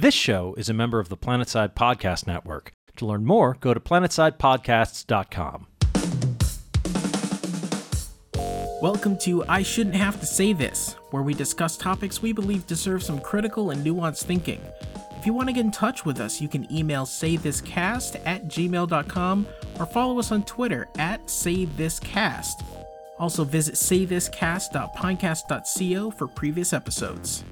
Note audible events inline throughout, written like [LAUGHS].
This show is a member of the Planetside Podcast Network. To learn more, go to planetsidepodcasts.com. Welcome to I Shouldn't Have to Say This, where we discuss topics we believe deserve some critical and nuanced thinking. If you want to get in touch with us, you can email saythiscast at gmail.com or follow us on Twitter at saythiscast. Also visit saythiscast.pinecast.co for previous episodes.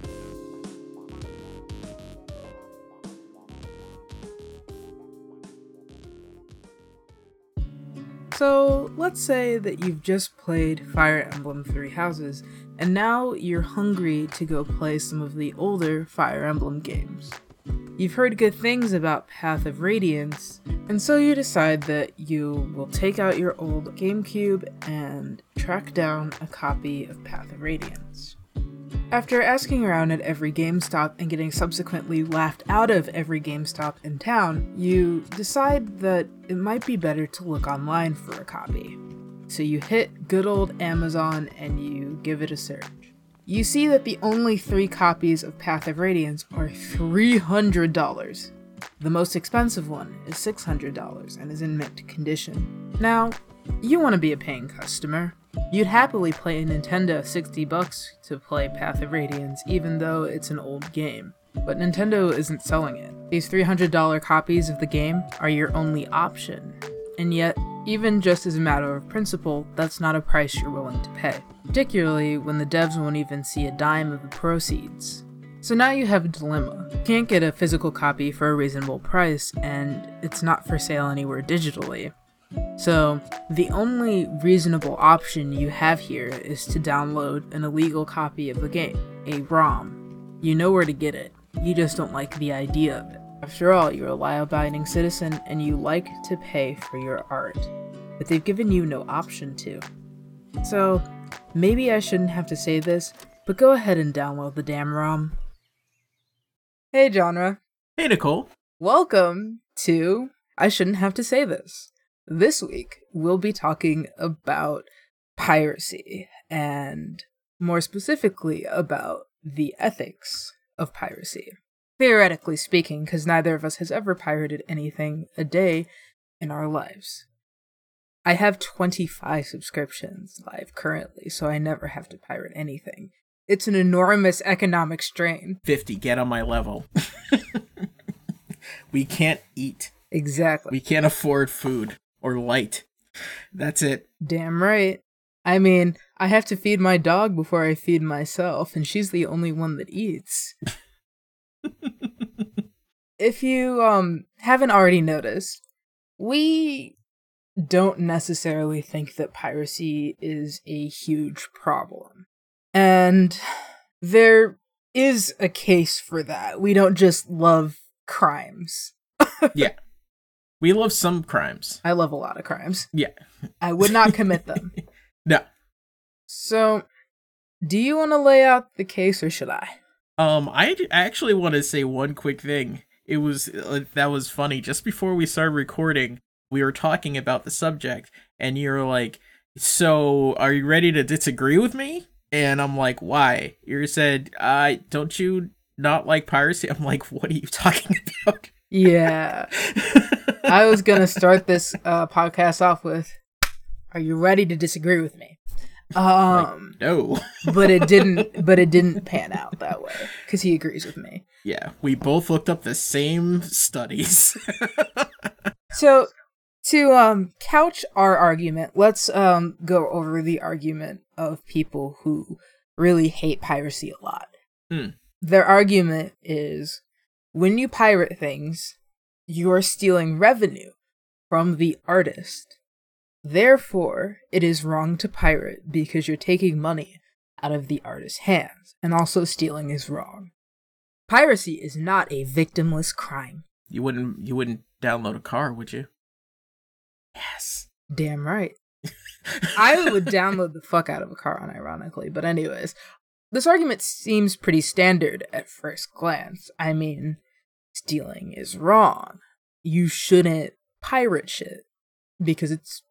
So, let's say that you've just played Fire Emblem Three Houses, and now you're hungry to go play some of the older Fire Emblem games. You've heard good things about Path of Radiance, and so you decide that you will take out your old GameCube and track down a copy of Path of Radiance. After asking around at every GameStop and getting subsequently laughed out of every GameStop in town, you decide that it might be better to look online for a copy. So you hit good old Amazon and you give it a search. You see that the only three copies of Path of Radiance are $300. The most expensive one is $600 and is in mint condition. Now, you want to be a paying customer. You'd happily play a Nintendo 60 bucks to play Path of Radiance even though it's an old game. But Nintendo isn't selling it. These $300 copies of the game are your only option. And yet, even just as a matter of principle, that's not a price you're willing to pay. Particularly when the devs won't even see a dime of the proceeds. So now you have a dilemma. You can't get a physical copy for a reasonable price, and it's not for sale anywhere digitally. So, the only reasonable option you have here is to download an illegal copy of the game, a ROM. You know where to get it, you just don't like the idea of it. After all, you're a law abiding citizen and you like to pay for your art, but they've given you no option to. So, maybe I shouldn't have to say this, but go ahead and download the damn ROM. Hey, genre. Hey, Nicole. Welcome to I Shouldn't Have to Say This. This week, we'll be talking about piracy and more specifically about the ethics of piracy. Theoretically speaking, because neither of us has ever pirated anything a day in our lives. I have 25 subscriptions live currently, so I never have to pirate anything. It's an enormous economic strain. 50, get on my level. [LAUGHS] we can't eat. Exactly. We can't afford food or light. That's it. Damn right. I mean, I have to feed my dog before I feed myself, and she's the only one that eats. [LAUGHS] if you um haven't already noticed, we don't necessarily think that piracy is a huge problem. And there is a case for that. We don't just love crimes. [LAUGHS] yeah. We love some crimes. I love a lot of crimes. Yeah. I would not [LAUGHS] commit them. no. So, do you want to lay out the case or should I? Um, I actually want to say one quick thing. It was uh, that was funny. Just before we started recording, we were talking about the subject, and you're like, "So, are you ready to disagree with me?" And I'm like, "Why?" You said, "I don't you not like piracy?" I'm like, "What are you [LAUGHS] talking about?" Yeah. I was gonna start this uh, podcast off with, "Are you ready to disagree with me?" Um, like, no, but it didn't. But it didn't pan out that way because he agrees with me. Yeah, we both looked up the same studies. [LAUGHS] so, to um couch our argument, let's um go over the argument of people who really hate piracy a lot. Hmm. Their argument is when you pirate things, you're stealing revenue from the artist. Therefore, it is wrong to pirate because you're taking money out of the artist's hands, and also stealing is wrong. Piracy is not a victimless crime. You wouldn't you wouldn't download a car, would you? Yes. Damn right. I would [LAUGHS] download the fuck out of a car unironically, but anyways, this argument seems pretty standard at first glance. I mean, stealing is wrong. You shouldn't pirate shit because it's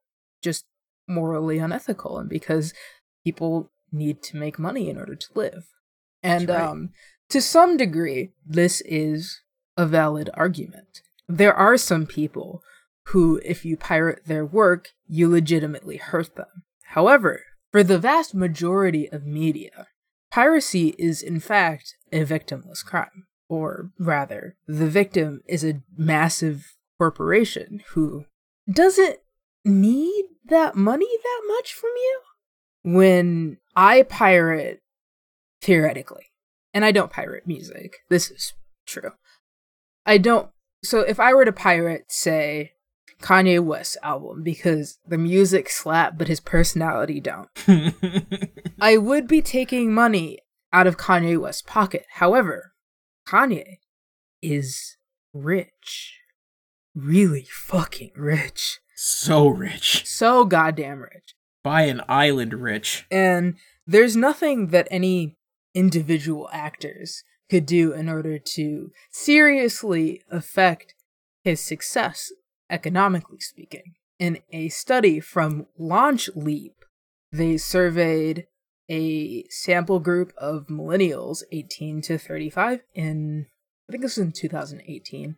just morally unethical and because people need to make money in order to live. And right. um to some degree this is a valid argument. There are some people who, if you pirate their work, you legitimately hurt them. However, for the vast majority of media, piracy is in fact a victimless crime. Or rather, the victim is a massive corporation who doesn't need that money that much from you. When I pirate, theoretically, and I don't pirate music, this is true. I don't. So if I were to pirate, say, Kanye West album because the music slap but his personality don't. [LAUGHS] I would be taking money out of Kanye West's pocket. However, Kanye is rich. Really fucking rich. so rich. So goddamn rich. Buy an island rich. And there's nothing that any individual actors could do in order to seriously affect his success, economically speaking. In a study from Launch Leap, they surveyed a sample group of millennials 18 to 35 in I think this was in 2018 mm-hmm.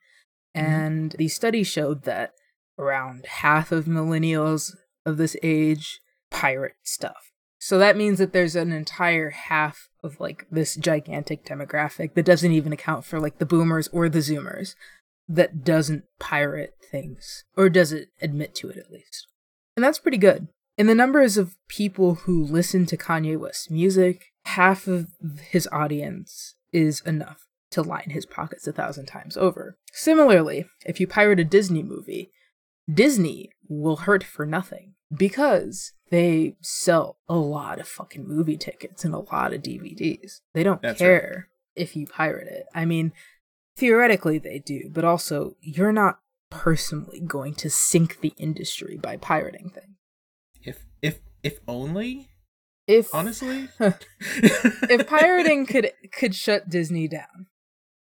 and the study showed that around half of millennials of this age pirate stuff. So that means that there's an entire half of like this gigantic demographic that doesn't even account for like the boomers or the zoomers that doesn't pirate things or doesn't admit to it at least. And that's pretty good. In the numbers of people who listen to Kanye West's music, half of his audience is enough to line his pockets a thousand times over. Similarly, if you pirate a Disney movie, Disney will hurt for nothing because they sell a lot of fucking movie tickets and a lot of DVDs. They don't That's care if you pirate it. I mean, theoretically they do, but also you're not personally going to sink the industry by pirating things. If if only. If Honestly. [LAUGHS] [LAUGHS] if pirating could could shut Disney down,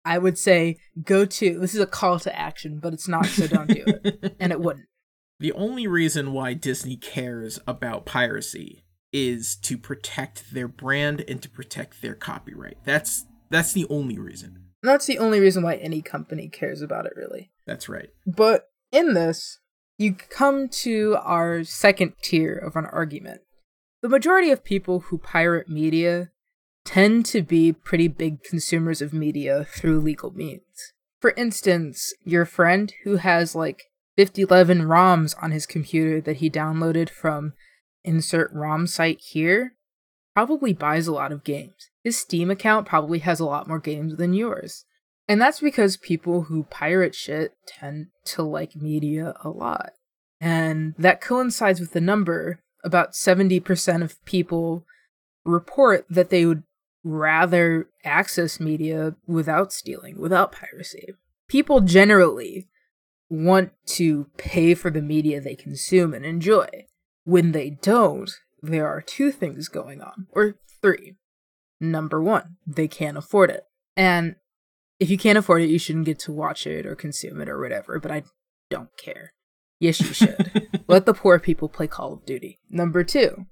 I would say go to this is a call to action, but it's not, so don't do it. And it wouldn't. [LAUGHS] The only reason why Disney cares about piracy is to protect their brand and to protect their copyright. That's that's the only reason. That's the only reason why any company cares about it, really. That's right. But in this, you come to our second tier of an argument. The majority of people who pirate media tend to be pretty big consumers of media through legal means. For instance, your friend who has like 5011 ROMs on his computer that he downloaded from insert ROM site here probably buys a lot of games. His Steam account probably has a lot more games than yours. And that's because people who pirate shit tend to like media a lot. And that coincides with the number about 70% of people report that they would rather access media without stealing, without piracy. People generally want to pay for the media they consume and enjoy. When they don't, there are two things going on, or three. Number one, they can't afford it. And if you can't afford it, you shouldn't get to watch it or consume it or whatever, but I don't care. Yes, you should. [LAUGHS] Let the poor people play Call of Duty. Number two,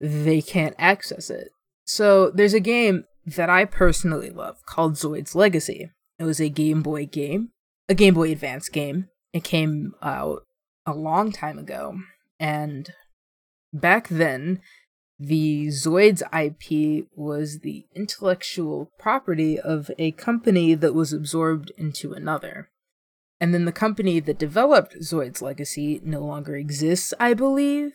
they can't access it. So there's a game that I personally love called Zoids Legacy. It was a Game Boy game, a Game Boy Advance game. It came out a long time ago. And back then, the Zoids IP was the intellectual property of a company that was absorbed into another. And then the company that developed Zoids Legacy no longer exists, I believe.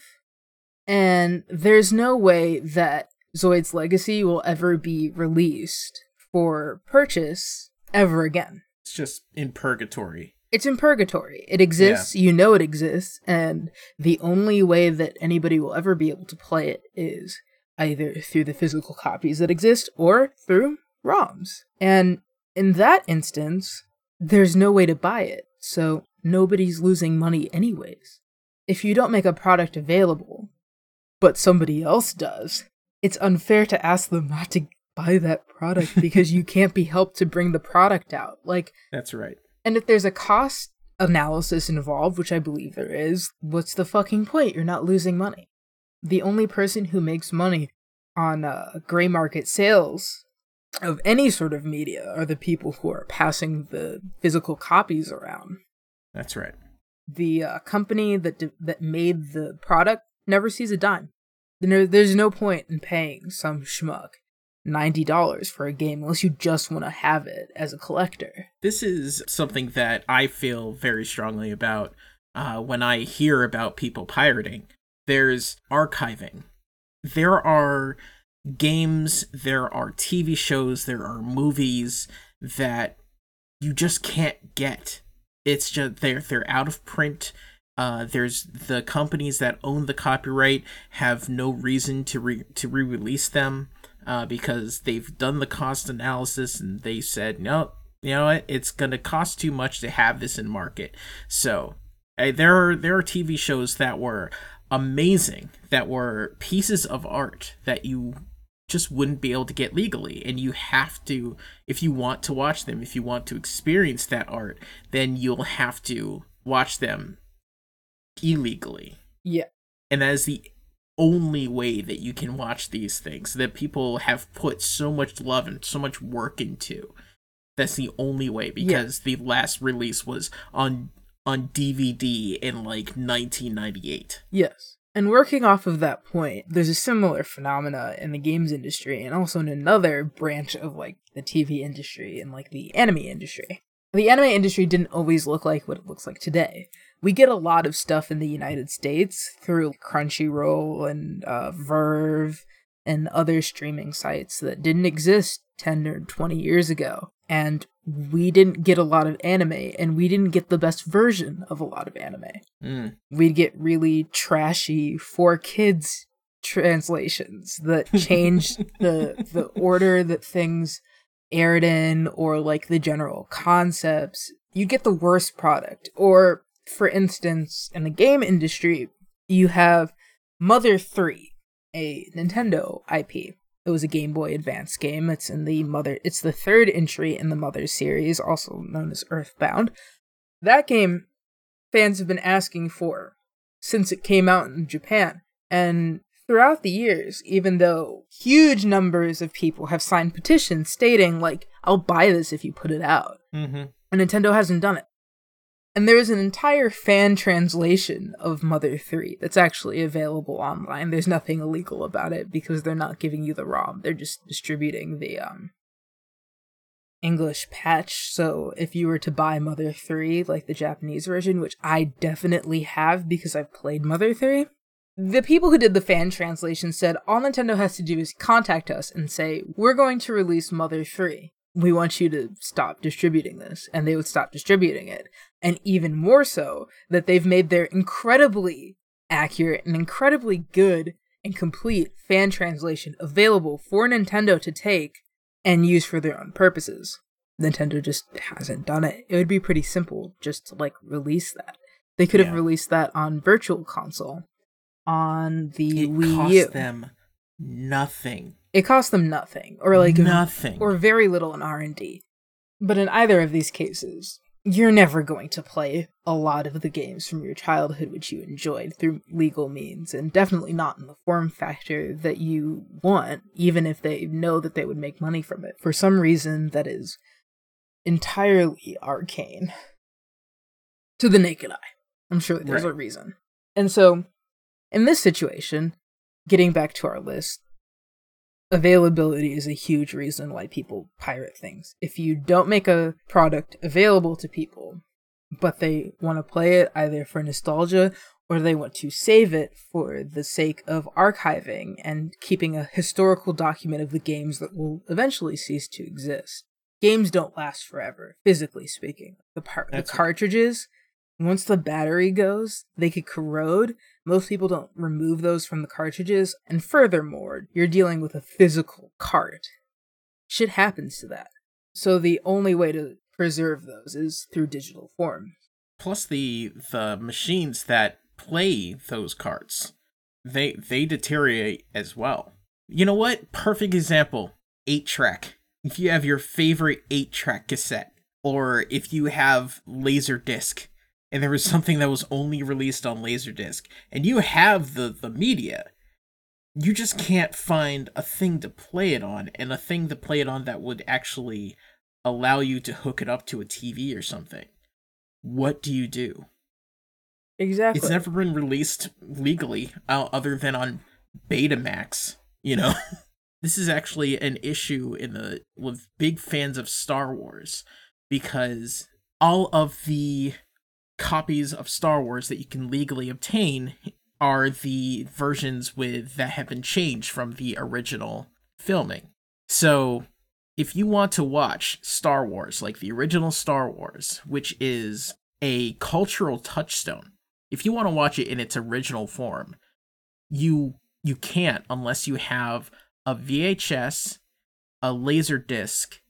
And there's no way that Zoids Legacy will ever be released for purchase ever again. It's just in purgatory. It's in purgatory. It exists, you know it exists, and the only way that anybody will ever be able to play it is either through the physical copies that exist or through ROMs. And in that instance, there's no way to buy it, so nobody's losing money anyways. If you don't make a product available, but somebody else does, it's unfair to ask them not to buy that product [LAUGHS] because you can't be helped to bring the product out. Like, That's right. And if there's a cost analysis involved, which I believe there is, what's the fucking point? You're not losing money. The only person who makes money on uh, gray market sales of any sort of media are the people who are passing the physical copies around. That's right. The uh, company that d- that made the product never sees a dime. There's no point in paying some schmuck $90 for a game unless you just want to have it as a collector. This is something that I feel very strongly about uh, when I hear about people pirating. There's archiving. There are games, there are TV shows, there are movies that you just can't get. It's just they're they're out of print. Uh, there's the companies that own the copyright have no reason to re- to re-release them uh, because they've done the cost analysis and they said no, you know what, it's gonna cost too much to have this in market. So uh, there are there are TV shows that were amazing that were pieces of art that you just wouldn't be able to get legally and you have to if you want to watch them if you want to experience that art then you'll have to watch them illegally Yeah. and that is the only way that you can watch these things that people have put so much love and so much work into that's the only way because the last release was on on dvd in like 1998 Yes. And working off of that point, there's a similar phenomena in the games industry and also in another branch of like the TV industry and like the anime industry. The anime industry didn't always look like what it looks like today. We get a lot of stuff in the United States through Crunchyroll and uh, VRV and other streaming sites that didn't exist 10 or 20 years ago. And we didn't get a lot of anime, and we didn't get the best version of a lot of anime Mm. we'd get really trashy for kids translations that [LAUGHS] changed the the order that things aired in or like the general concepts You'd get the worst product or for instance in the game industry you have mother 3 a nintendo ip it was a game boy advance game it's in the mother it's the third entry in the mother series also known as earthbound that game fans have been asking for since it came out in Japan. And throughout the years, even though huge numbers of people have signed petitions stating, like, I'll buy this if you put it out, Mm-hmm. and Nintendo hasn't done it. And there is an entire fan translation of Mother 3 that's actually available online. There's nothing illegal about it because they're not giving you the ROM. They're just distributing the um English patch. So if you were to buy Mother 3, like the Japanese version, which I definitely have because I've played Mother 3, the people who did the fan translation said all Nintendo has to do is contact us and say, We're going to release Mother 3. We want you to stop distributing this. And they would stop distributing it. And even more so, that they've made their incredibly accurate and incredibly good and complete fan translation available for Nintendo to take and use for their own purposes. Nintendo just hasn't done it. It would be pretty simple just to like release that. They could have released that on Virtual Console, on the it Wii cost U. them nothing It cost them nothing, or like nothing or very little in R and D. But in either of these cases, you're never going to play a lot of the games from your childhood which you enjoyed through legal means, and definitely not in the form factor that you want, even if they know that they would make money from it. For some reason that is entirely arcane to the naked eye. I'm sure there's a reason. And so, in this situation, getting back to our list, availability is a huge reason why people pirate things. If you don't make a product available to people, but they want to play it either for nostalgia or they want to save it for the sake of archiving and keeping a historical document of the games that will eventually cease to exist. Games don't last forever, physically speaking. The, par- the cartridges, once the battery goes, they could corrode. Most people don't remove those from the cartridges, and furthermore, you're dealing with a physical cart. Shit happens to that. So the only way to preserve those is through digital form. plus the the machines that play those cards they they deteriorate as well you know what perfect example 8 track if you have your favorite 8 track cassette or if you have laser disc and there was something that was only released on laserdisc and you have the the media you just can't find a thing to play it on and a thing to play it on that would actually allow you to hook it up to a TV or something. What do you do? Exactly. It's never been released legally uh, other than on Betamax, you know. [LAUGHS] this is actually an issue in the with big fans of Star Wars because all of the copies of Star Wars that you can legally obtain are the versions with that have been changed from the original filming. So, if you want to watch Star Wars, like the original Star Wars, which is a cultural touchstone, if you want to watch it in its original form, you you can't unless you have a VHS, a laser disc,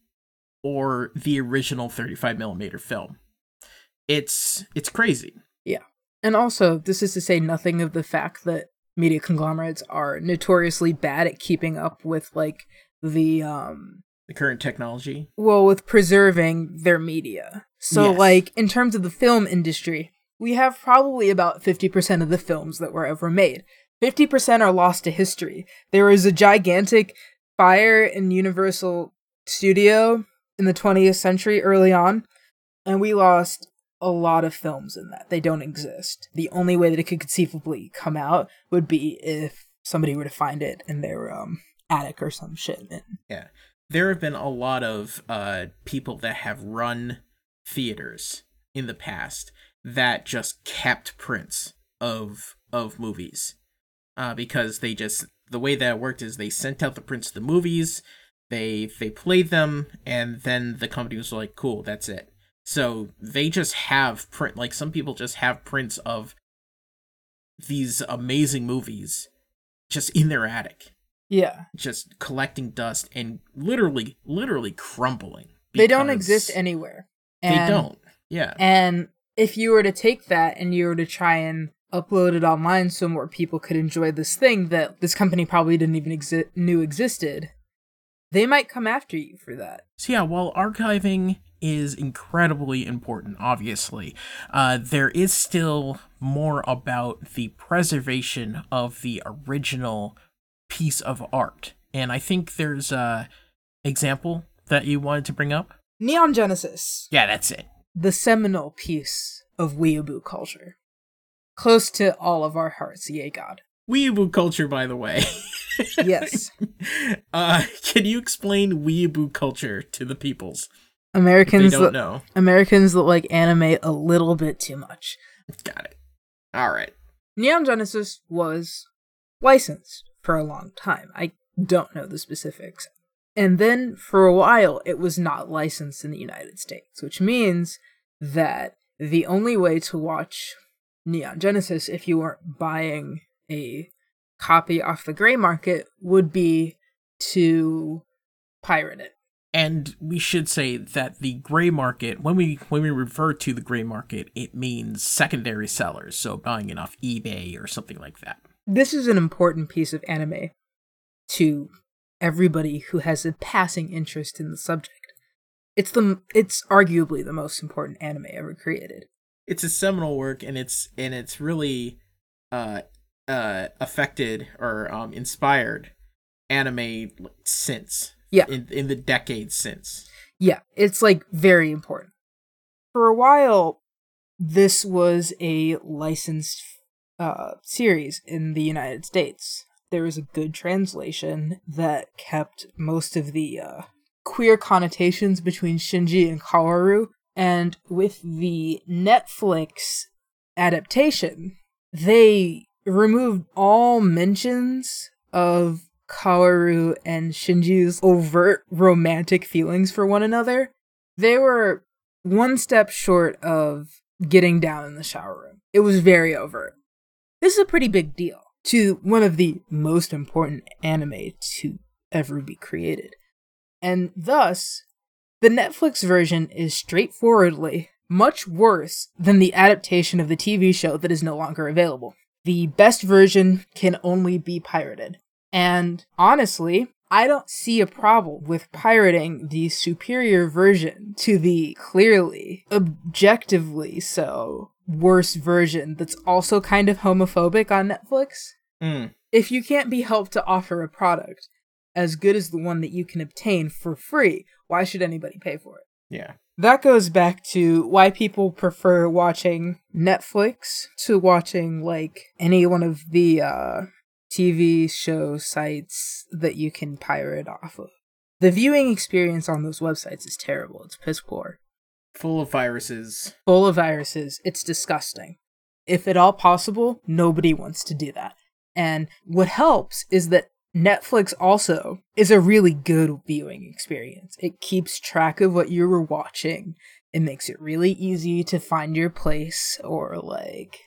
or the original 35 millimeter film. It's it's crazy. Yeah. And also, this is to say nothing of the fact that media conglomerates are notoriously bad at keeping up with like the um The current technology. well with preserving their media. So Yes. like in terms of the film industry, we have probably about 50% of the films that were ever made. 50% are lost to history. There was a gigantic fire in Universal Studio in the 20th century early on, and we lost a lot of films in that. They don't exist. The only way that it could conceivably come out would be if somebody were to find it in their um attic or some shit. Yeah. There have been a lot of uh people that have run theaters in the past that just kept prints of of movies. Uh because they just the way that it worked is they sent out the prints of the movies, they they played them and then the company was like, "Cool, that's it." So they just have print like some people just have prints of these amazing movies just in their attic yeah. just collecting dust and literally literally crumbling They don't exist anywhere. they don't yeah And if you were to take that and you were to try and upload it online so more people could enjoy this thing that this company probably didn't even exi- knew existed, they might come after you for that. so yeah while archiving is incredibly important obviously. Uh, there is still more about the preservation of the original piece of art. And i think there's a example that you wanted to bring up? Neon Genesis, yeah that's it. The seminal piece of weeaboo culture. Close to all of our hearts, yay God. weeaboo culture by the way. Yes. [LAUGHS] uh can you explain weeaboo culture to the peoples they Americans don't that, know Americans that like anime a little bit too much. Got it. All right. Neon Genesis was licensed for a long time. I don't know the specifics. And then for a while, it was not licensed in the United States, which means that the only way to watch Neon Genesis, if you weren't buying a copy off the gray market, would be to pirate it. And we should say that the gray market, when we when we refer to the gray market, it means secondary sellers, so buying it off eBay or something like that. This is an important piece of anime to everybody who has a passing interest in the subject. It's the it's arguably the most important anime ever created. It's a seminal work, and it's and it's really uh uh affected or um inspired anime since Yeah. in in the decades since. Yeah, it's like very important. For a while, this was a licensed uh, series in the United States. There was a good translation that kept most of the uh, queer connotations between Shinji and Kaworu, and with the Netflix adaptation, they removed all mentions of Kaworu and Shinji's overt romantic feelings for one another. They were one step short of getting down in the shower room. It was very overt. This is a pretty big deal to one of the most important anime to ever be created. And thus, the Netflix version is straightforwardly much worse than the adaptation of the TV show that is no longer available. The best version can only be pirated. And honestly, I don't see a problem with pirating the superior version to the clearly, objectively so, worse version that's also kind of homophobic on Netflix. Mm. if you can't be helped to offer a product as good as the one that you can obtain for free, why should anybody pay for it? Yeah. That goes back to why people prefer watching Netflix to watching like any one of the uh, TV show sites that you can pirate off of. The viewing experience on those websites is terrible. It's piss poor. Full of viruses. Full of viruses. It's disgusting. If at all possible, nobody wants to do that. And what helps is that Netflix also is a really good viewing experience. It keeps track of what you were watching. It makes it really easy to find your place or like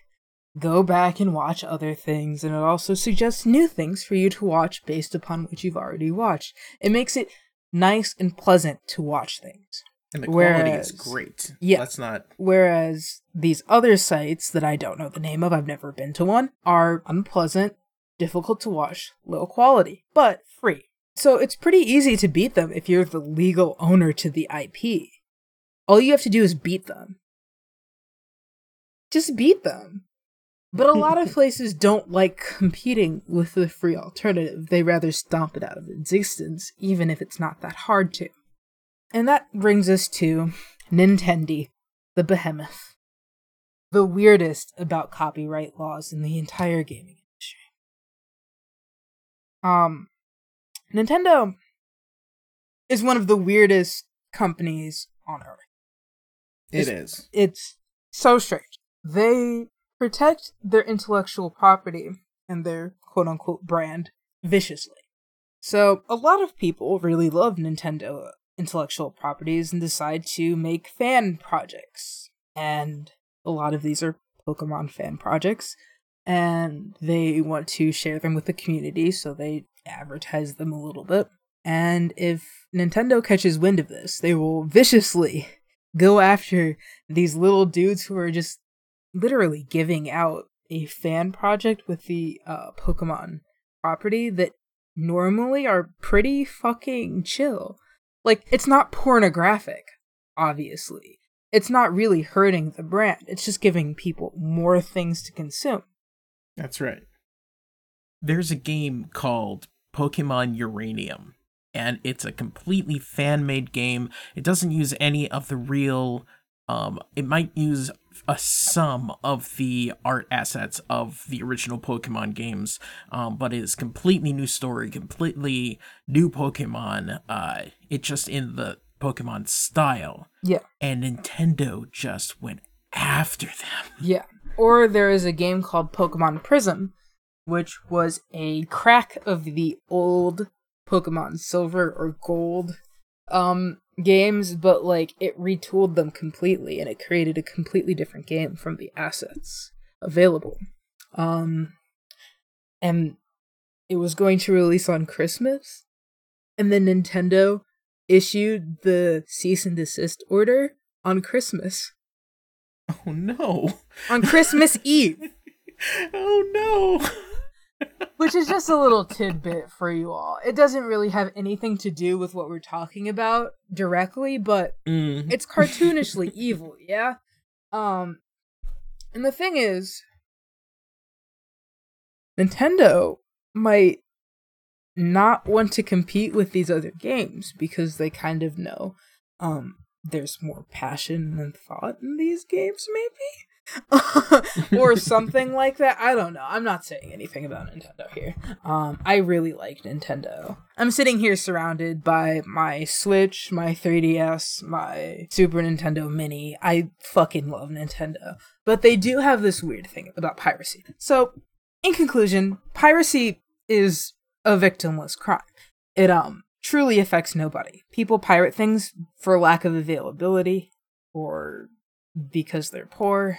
go back and watch other things and it also suggests new things for you to watch based upon what you've already watched. It makes it nice and pleasant to watch things. And the quality Whereas- is great. yeah. Let's not Whereas these other sites that I don't know the name of, I've never been to one, are unpleasant, difficult to watch, low quality, but free. So it's pretty easy to beat them if you're the legal owner to the IP. All you have to do is beat them. Just beat them. But a lot of [LAUGHS] places don't like competing with the free alternative. They rather stomp it out of existence, even if it's not that hard to. And that brings us to Nintendo, the behemoth. The weirdest about copyright laws in the entire gaming industry. Um, Nintendo is one of the weirdest companies on earth. It It's- is. It's so strange. They protect their intellectual property and their quote unquote brand viciously. So, a lot of people really love Nintendo intellectual properties and decide to make fan projects. And a lot of these are Pokemon fan projects. And they want to share them with the community, so they advertise them a little bit. And if Nintendo catches wind of this, they will viciously [LAUGHS] go after these little dudes who are just literally giving out a fan project with the uh, Pokemon property that normally are pretty fucking chill. Like, it's not pornographic, obviously. It's not really hurting the brand. It's just giving people more things to consume. That's right. There's a game called Pokemon Uranium, and it's a completely fan made game. It doesn't use any of the real, um, it might use a sum of the art assets of the original Pokemon games, um, but it's completely new story, completely new Pokemon. Uh, it's just in the Pokemon style, Yeah. and Nintendo just went after them. Yeah. Or there is a game called Pokemon Prism, which was a crack of the old Pokemon Silver or Gold um games, but like it retooled them completely and it created a completely different game from the assets available. Um and it was going to release on Christmas and then Nintendo issued the cease and desist order on Christmas. Oh no! On Christmas [LAUGHS] Eve. oh no! Which is just a little tidbit for you all. It doesn't really have anything to do with what we're talking about directly, but Mm. it's cartoonishly [LAUGHS] evil, yeah? Um and the thing is Nintendo might not want to compete with these other games because they kind of know um there's more passion and thought in these games maybe [LAUGHS] or [LAUGHS] something like that. I don't know. I'm not saying anything about nintendo here. Um i really like nintendo. I'm sitting here surrounded by my switch my 3ds my super nintendo mini. I fucking love nintendo. But they do have this weird thing about piracy. So in conclusion piracy is a victimless crime. It um truly affects nobody. People pirate things for lack of availability, or because they're poor,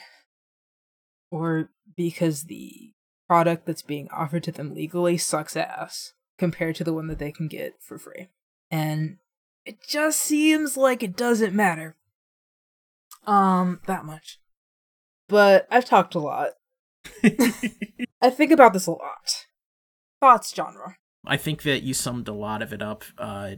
or because the product that's being offered to them legally sucks ass compared to the one that they can get for free. And it just seems like it doesn't matter. Um, that much. But I've talked a lot. [LAUGHS] I think about this a lot. Thoughts, genre. I think that you summed a lot of it up, uh,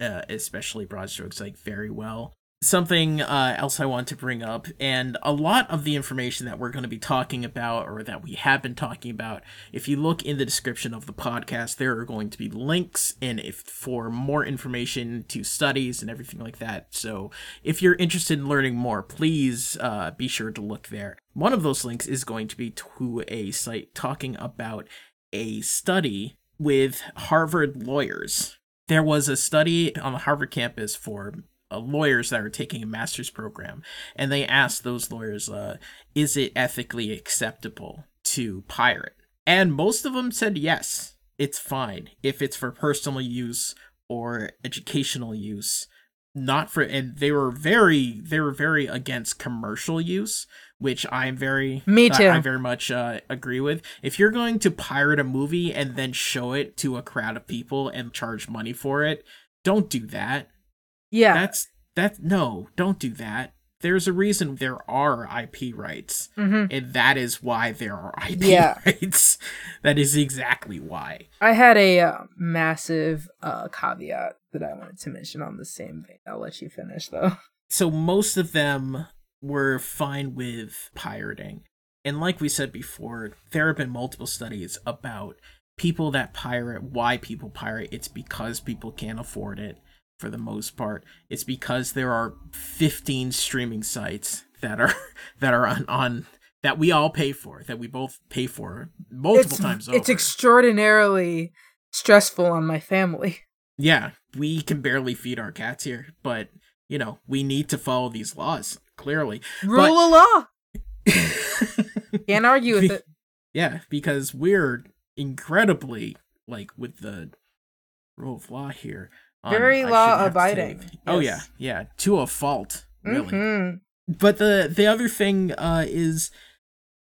uh, especially broad strokes, like very well. Something uh, else I want to bring up, and a lot of the information that we're going to be talking about, or that we have been talking about, if you look in the description of the podcast, there are going to be links and if for more information to studies and everything like that. So if you're interested in learning more, please uh, be sure to look there. One of those links is going to be to a site talking about a study with Harvard lawyers. There was a study on the Harvard campus for uh, lawyers that are taking a master's program, and they asked those lawyers, uh, "Is it ethically acceptable to pirate?" And most of them said yes, it's fine if it's for personal use or educational use not for and they were very they were very against commercial use which i'm very Me too. i, I very much uh, agree with if you're going to pirate a movie and then show it to a crowd of people and charge money for it don't do that Yeah. that's that no don't do that there's a reason there are ip rights hmm and that is why there are ip Yeah. [LAUGHS] rights that is exactly why I had a uh, massive uh, caveat that I wanted to mention on the same vein. I'll let you finish though. [LAUGHS] so most of them were fine with pirating. And like we said before, there have been multiple studies about people that pirate, why people pirate. It's because people can't afford it for the most part. It's because there are 15 streaming sites that are [LAUGHS] that are on, on that we all pay for, that we both pay for multiple it's, times over. It's extraordinarily stressful on my family. yeah, we can barely feed our cats here, but you know, we need to follow these laws, clearly. Rule of law. [LAUGHS] Can't argue with it. Yeah, because we're incredibly like with the rule of law here. Very law abiding. say- Oh yeah, yeah, to a fault, really. Mhm. But the the other thing uh, is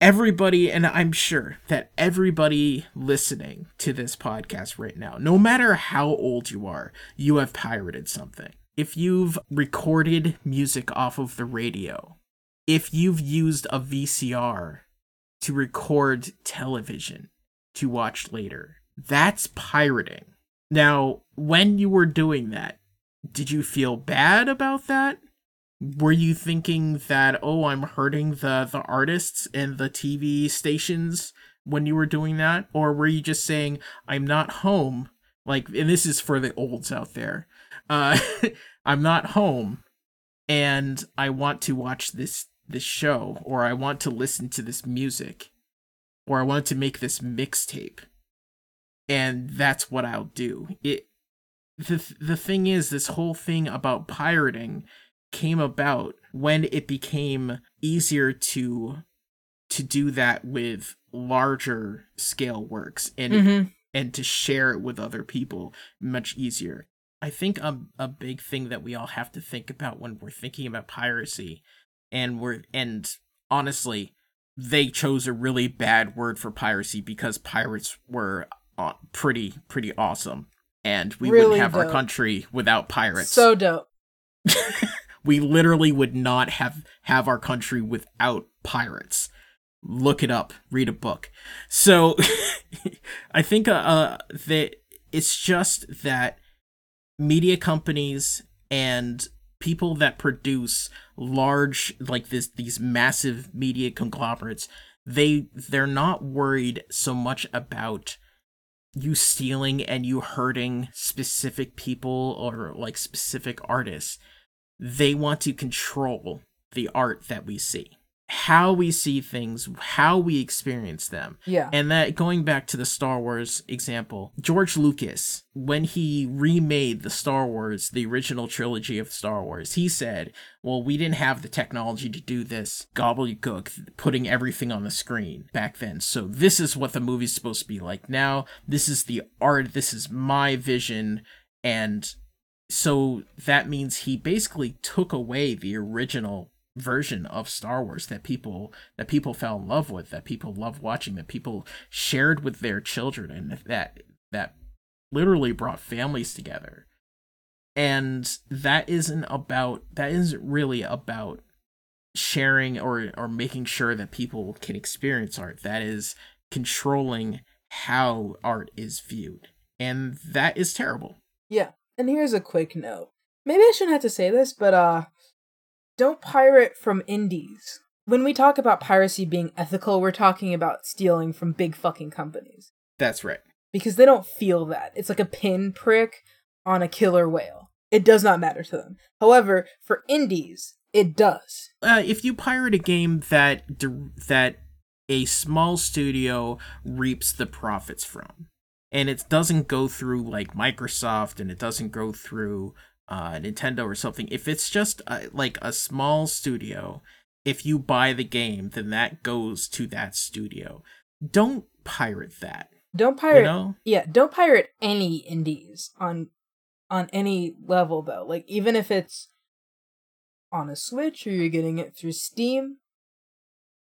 everybody, and I'm sure that everybody listening to this podcast right now, no matter how old you are, you have pirated something. If you've recorded music off of the radio, if you've used a VCR to record television to watch later, that's pirating. Now, when you were doing that, did you feel bad about that? Were you thinking that oh I'm hurting the the artists and the TV stations when you were doing that or were you just saying I'm not home like and this is for the olds out there. [LAUGHS] Uh I'm not home and I want to watch this this show or I want to listen to this music or I want to make this mixtape and that's what I'll do. It the the thing is this whole thing about pirating came about when it became easier to to do that with larger scale works and Mhm. and to share it with other people much easier. I think a, a big thing that we all have to think about when we're thinking about piracy and we're and honestly they chose a really bad word for piracy because pirates were pretty pretty awesome. And we Really wouldn't have our country without pirates. So dope. [LAUGHS] we literally would not have have our country without pirates. Look it up. Read a book. So [LAUGHS] i think uh, uh that it's just that media companies and people that produce large like this these massive media conglomerates they they're not worried so much about you stealing and you hurting specific people or like specific artists they want to control the art that we see how we see things how we experience them Yeah. and that going back to the Star Wars example, George Lucas, when he remade the Star Wars, the original trilogy of Star Wars, he said, Well, we didn't have the technology to do this gobbledygook, putting everything on the screen back then. So this is what the movie's supposed to be like now. This is the art, this is my vision. And so that means he basically took away the original version of Star Wars that people that people fell in love with, that people love watching, that people shared with their children, and that that literally brought families together. And that isn't about that isn't really about sharing or or making sure that people can experience art. That is controlling how art is viewed. And that is terrible. Yeah. And here's a quick note. Maybe I shouldn't have to say this, but uh don't pirate from indies. When we talk about piracy being ethical, we're talking about stealing from big fucking companies That's right. because they don't feel that. It's like a pin prick on a killer whale. It does not matter to them. However, for indies, it does. Uh, if you pirate a game that that a small studio reaps the profits from, and it doesn't go through like Microsoft and it doesn't go through uh, Nintendo or something, if it's just uh, like a small studio, if you buy the game, then that goes to that studio. Don't pirate that. Don't pirate. know? Yeah, don't pirate any indies on on any level though. Like even if it's on a Switch or you're getting it through Steam,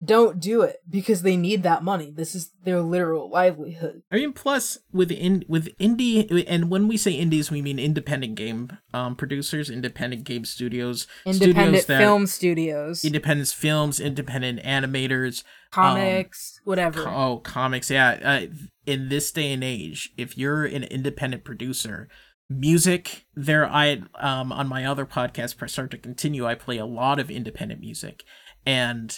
don't do it because they need that money. This is their literal livelihood. I mean, plus with in with indie, and when we say indies, we mean independent game um, producers, independent game studios, Independent studios that film studios, independent films, independent animators, comics, whatever. co- oh comics. Yeah, uh, in this day and age, if you're an independent producer, music there, I um on my other podcast, press start to continue. I play a lot of independent music, and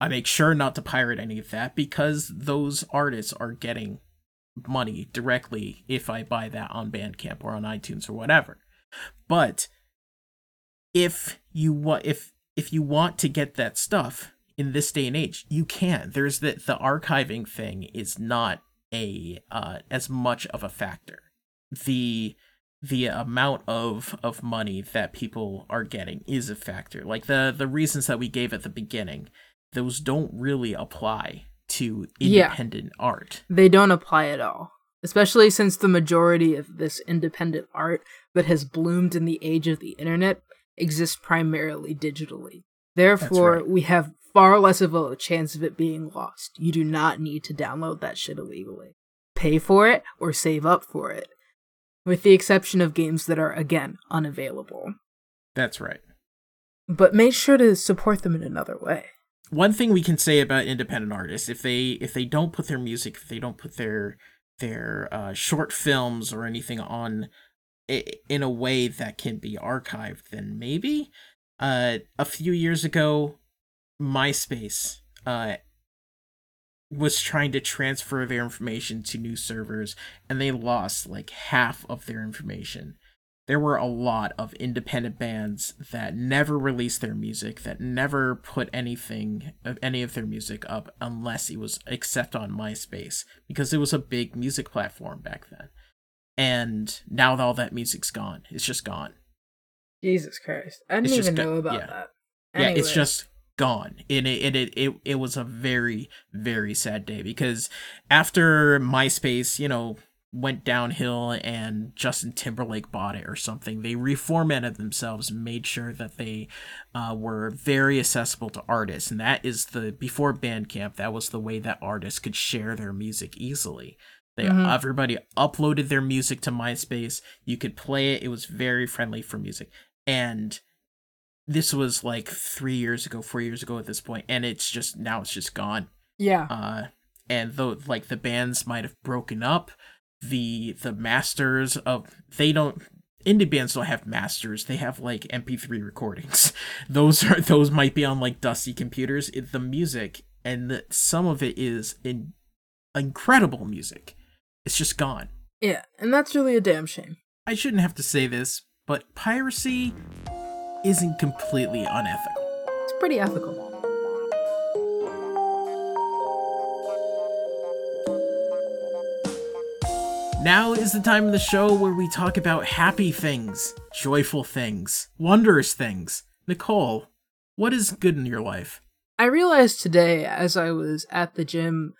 I make sure not to pirate any of that because those artists are getting money directly if I buy that on Bandcamp or on iTunes or whatever. But if you want if if you want to get that stuff in this day and age, you can. There's the the archiving thing is not a uh as much of a factor. The the amount of of money that people are getting is a factor. Like the the reasons that we gave at the beginning, those don't really apply to Yeah. independent art. They don't apply at all. Especially since the majority of this independent art that has bloomed in the age of the internet exists primarily digitally. Therefore, right. we have far less of a chance of it being lost. You do not need to download that shit illegally. Pay for it or save up for it. With the exception of games that are, again, unavailable. That's right. But make sure to support them in another way. One thing we can say about independent artists if they if they don't put their music if they don't put their their uh, short films or anything on in a way that can be archived then maybe uh a few years ago myspace uh was trying to transfer their information to new servers and they lost like half of their information there were a lot of independent bands that never released their music that never put anything of any of their music up unless it was except on myspace because it was a big music platform back then and now all that music's gone it's just gone Jesus Christ. I didn't even go- know about yeah. that. yeah it's just gone and it, it, it, it, it was a very very sad day because after myspace you know went downhill and justin timberlake bought it or something they reformatted themselves and made sure that they uh, were very accessible to artists and that is the before bandcamp that was the way that artists could share their music easily they Mhm. everybody uploaded their music to myspace you could play it it was very friendly for music and this was like three years ago, four years ago at this point, and it's just now it's just gone. Yeah. Uh, and though like the bands might have broken up, the the masters of they don't indie bands don't have masters. They have like MP3 recordings. [LAUGHS] Those are those might be on like dusty computers. It, the music and the, some of it is in incredible music. It's just gone. Yeah. And that's really a damn shame. I shouldn't have to say this, but piracy isn't completely unethical. It's pretty ethical. Now is the time of the show where we talk about happy things, joyful things, wondrous things. Nicole, what is good in your life? I realized today as I was at the gym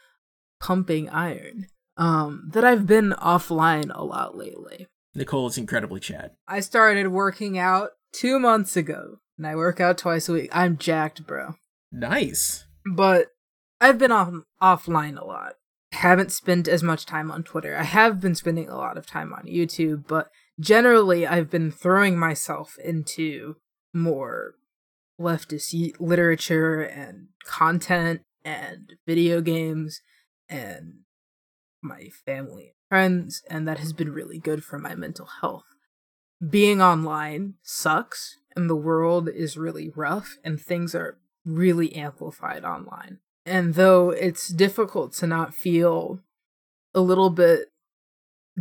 pumping iron, um, that I've been offline a lot lately. Nicole is incredibly Chad. I started working out two months ago, and I work out twice a week. I'm jacked, bro. Nice. But I've been off offline a lot. Haven't spent as much time on Twitter. I have been spending a lot of time on YouTube, but generally I've been throwing myself into more leftist literature and content and video games and my family and friends, and that has been really good for my mental health. Being online sucks, and the world is really rough and things are really amplified online. And though it's difficult to not feel a little bit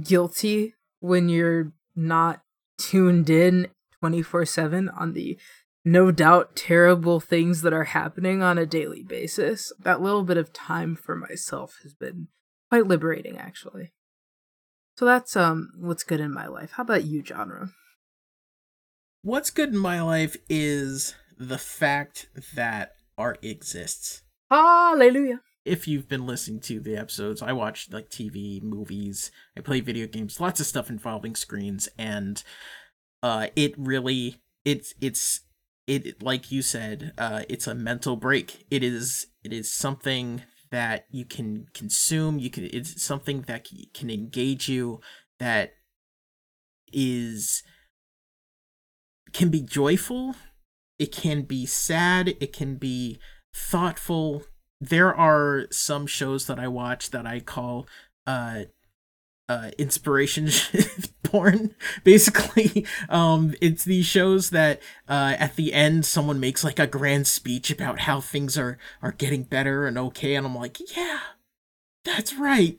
guilty when you're not tuned in 24 7 on the no doubt terrible things that are happening on a daily basis, that little bit of time for myself has been quite liberating, actually. So that's um what's good in my life. How about you, genre? What's good in my life is the fact that art exists. Hallelujah. If you've been listening to the episodes, I watch like TV, movies, I play video games, lots of stuff involving screens, and uh it really it's it's it like you said, uh it's a mental break. It is it is something that you can consume, you can it's something that can engage you that is can be joyful, it can be sad, it can be thoughtful. There are some shows that I watch that I call uh uh inspiration [LAUGHS] porn basically. Um it's these shows that uh at the end someone makes like a grand speech about how things are are getting better and okay and i'm like yeah that's right.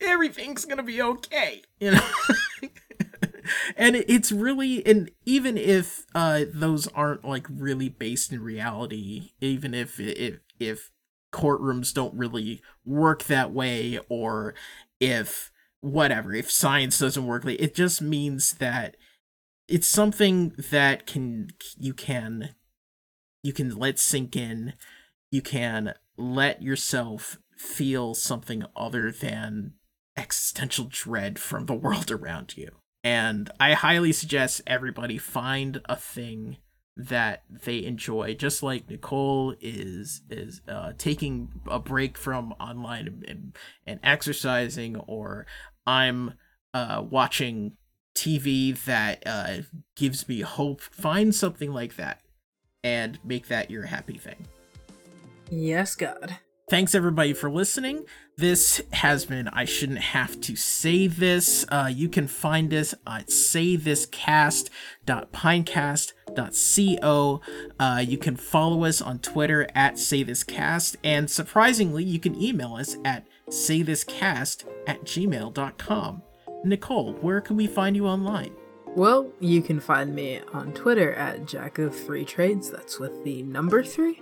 Everything's gonna be okay you know [LAUGHS] and it's really and even if uh those aren't like really based in reality even if if if courtrooms don't really work that way or if whatever if science doesn't work like it just means that it's something that can you can you can let sink in. You can let yourself feel something other than existential dread from the world around you and I highly suggest everybody find a thing that they enjoy just like nicole is is uh, taking a break from online and, and exercising or i'm uh, watching tv that uh, gives me hope find something like that and make that your happy thing Yes, God. Thanks everybody for listening. This has been i shouldn't have to say this. Uh, you can find us at saythiscast.pinecast.co uh, you can follow us on twitter at saythiscast and surprisingly you can email us at saythiscast at gmail.com nicole where can we find you online? Well, you can find me on Twitter at Jack of Three Trades, that's with the number three.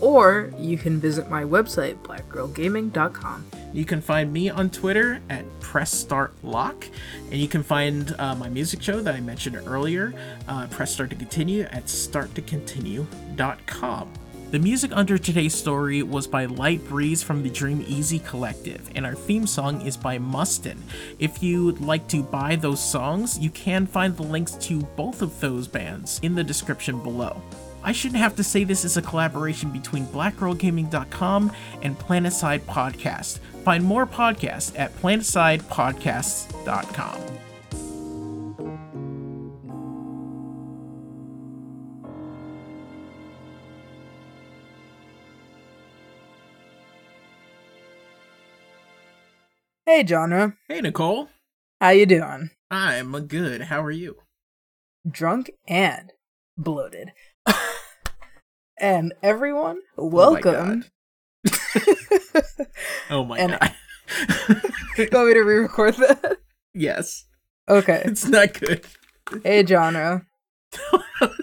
Or you can visit my website, blackgirlgaming.com. You can find me on Twitter at Press Start Lock, and you can find uh, my music show that I mentioned earlier, uh, Press Start to Continue, at starttocontinue.com. The music under today's story was by Light Breeze from the Dream Easy Collective, and our theme song is by Mustin. If you'd like to buy those songs, you can find the links to both of those bands in the description below. I shouldn't have to say this is a collaboration between blackgirlgaming.com and Planetside Podcast. Find more podcasts at planetsidepodcasts.com. Hey, genre. Hey Nicole, How you doing? I'm good. How are you? Drunk and bloated. And everyone, oh my welcome. [LAUGHS] Oh my god. [LAUGHS] you want me to re-record that? yes, Okay. it's not good. Hey, genre. [LAUGHS]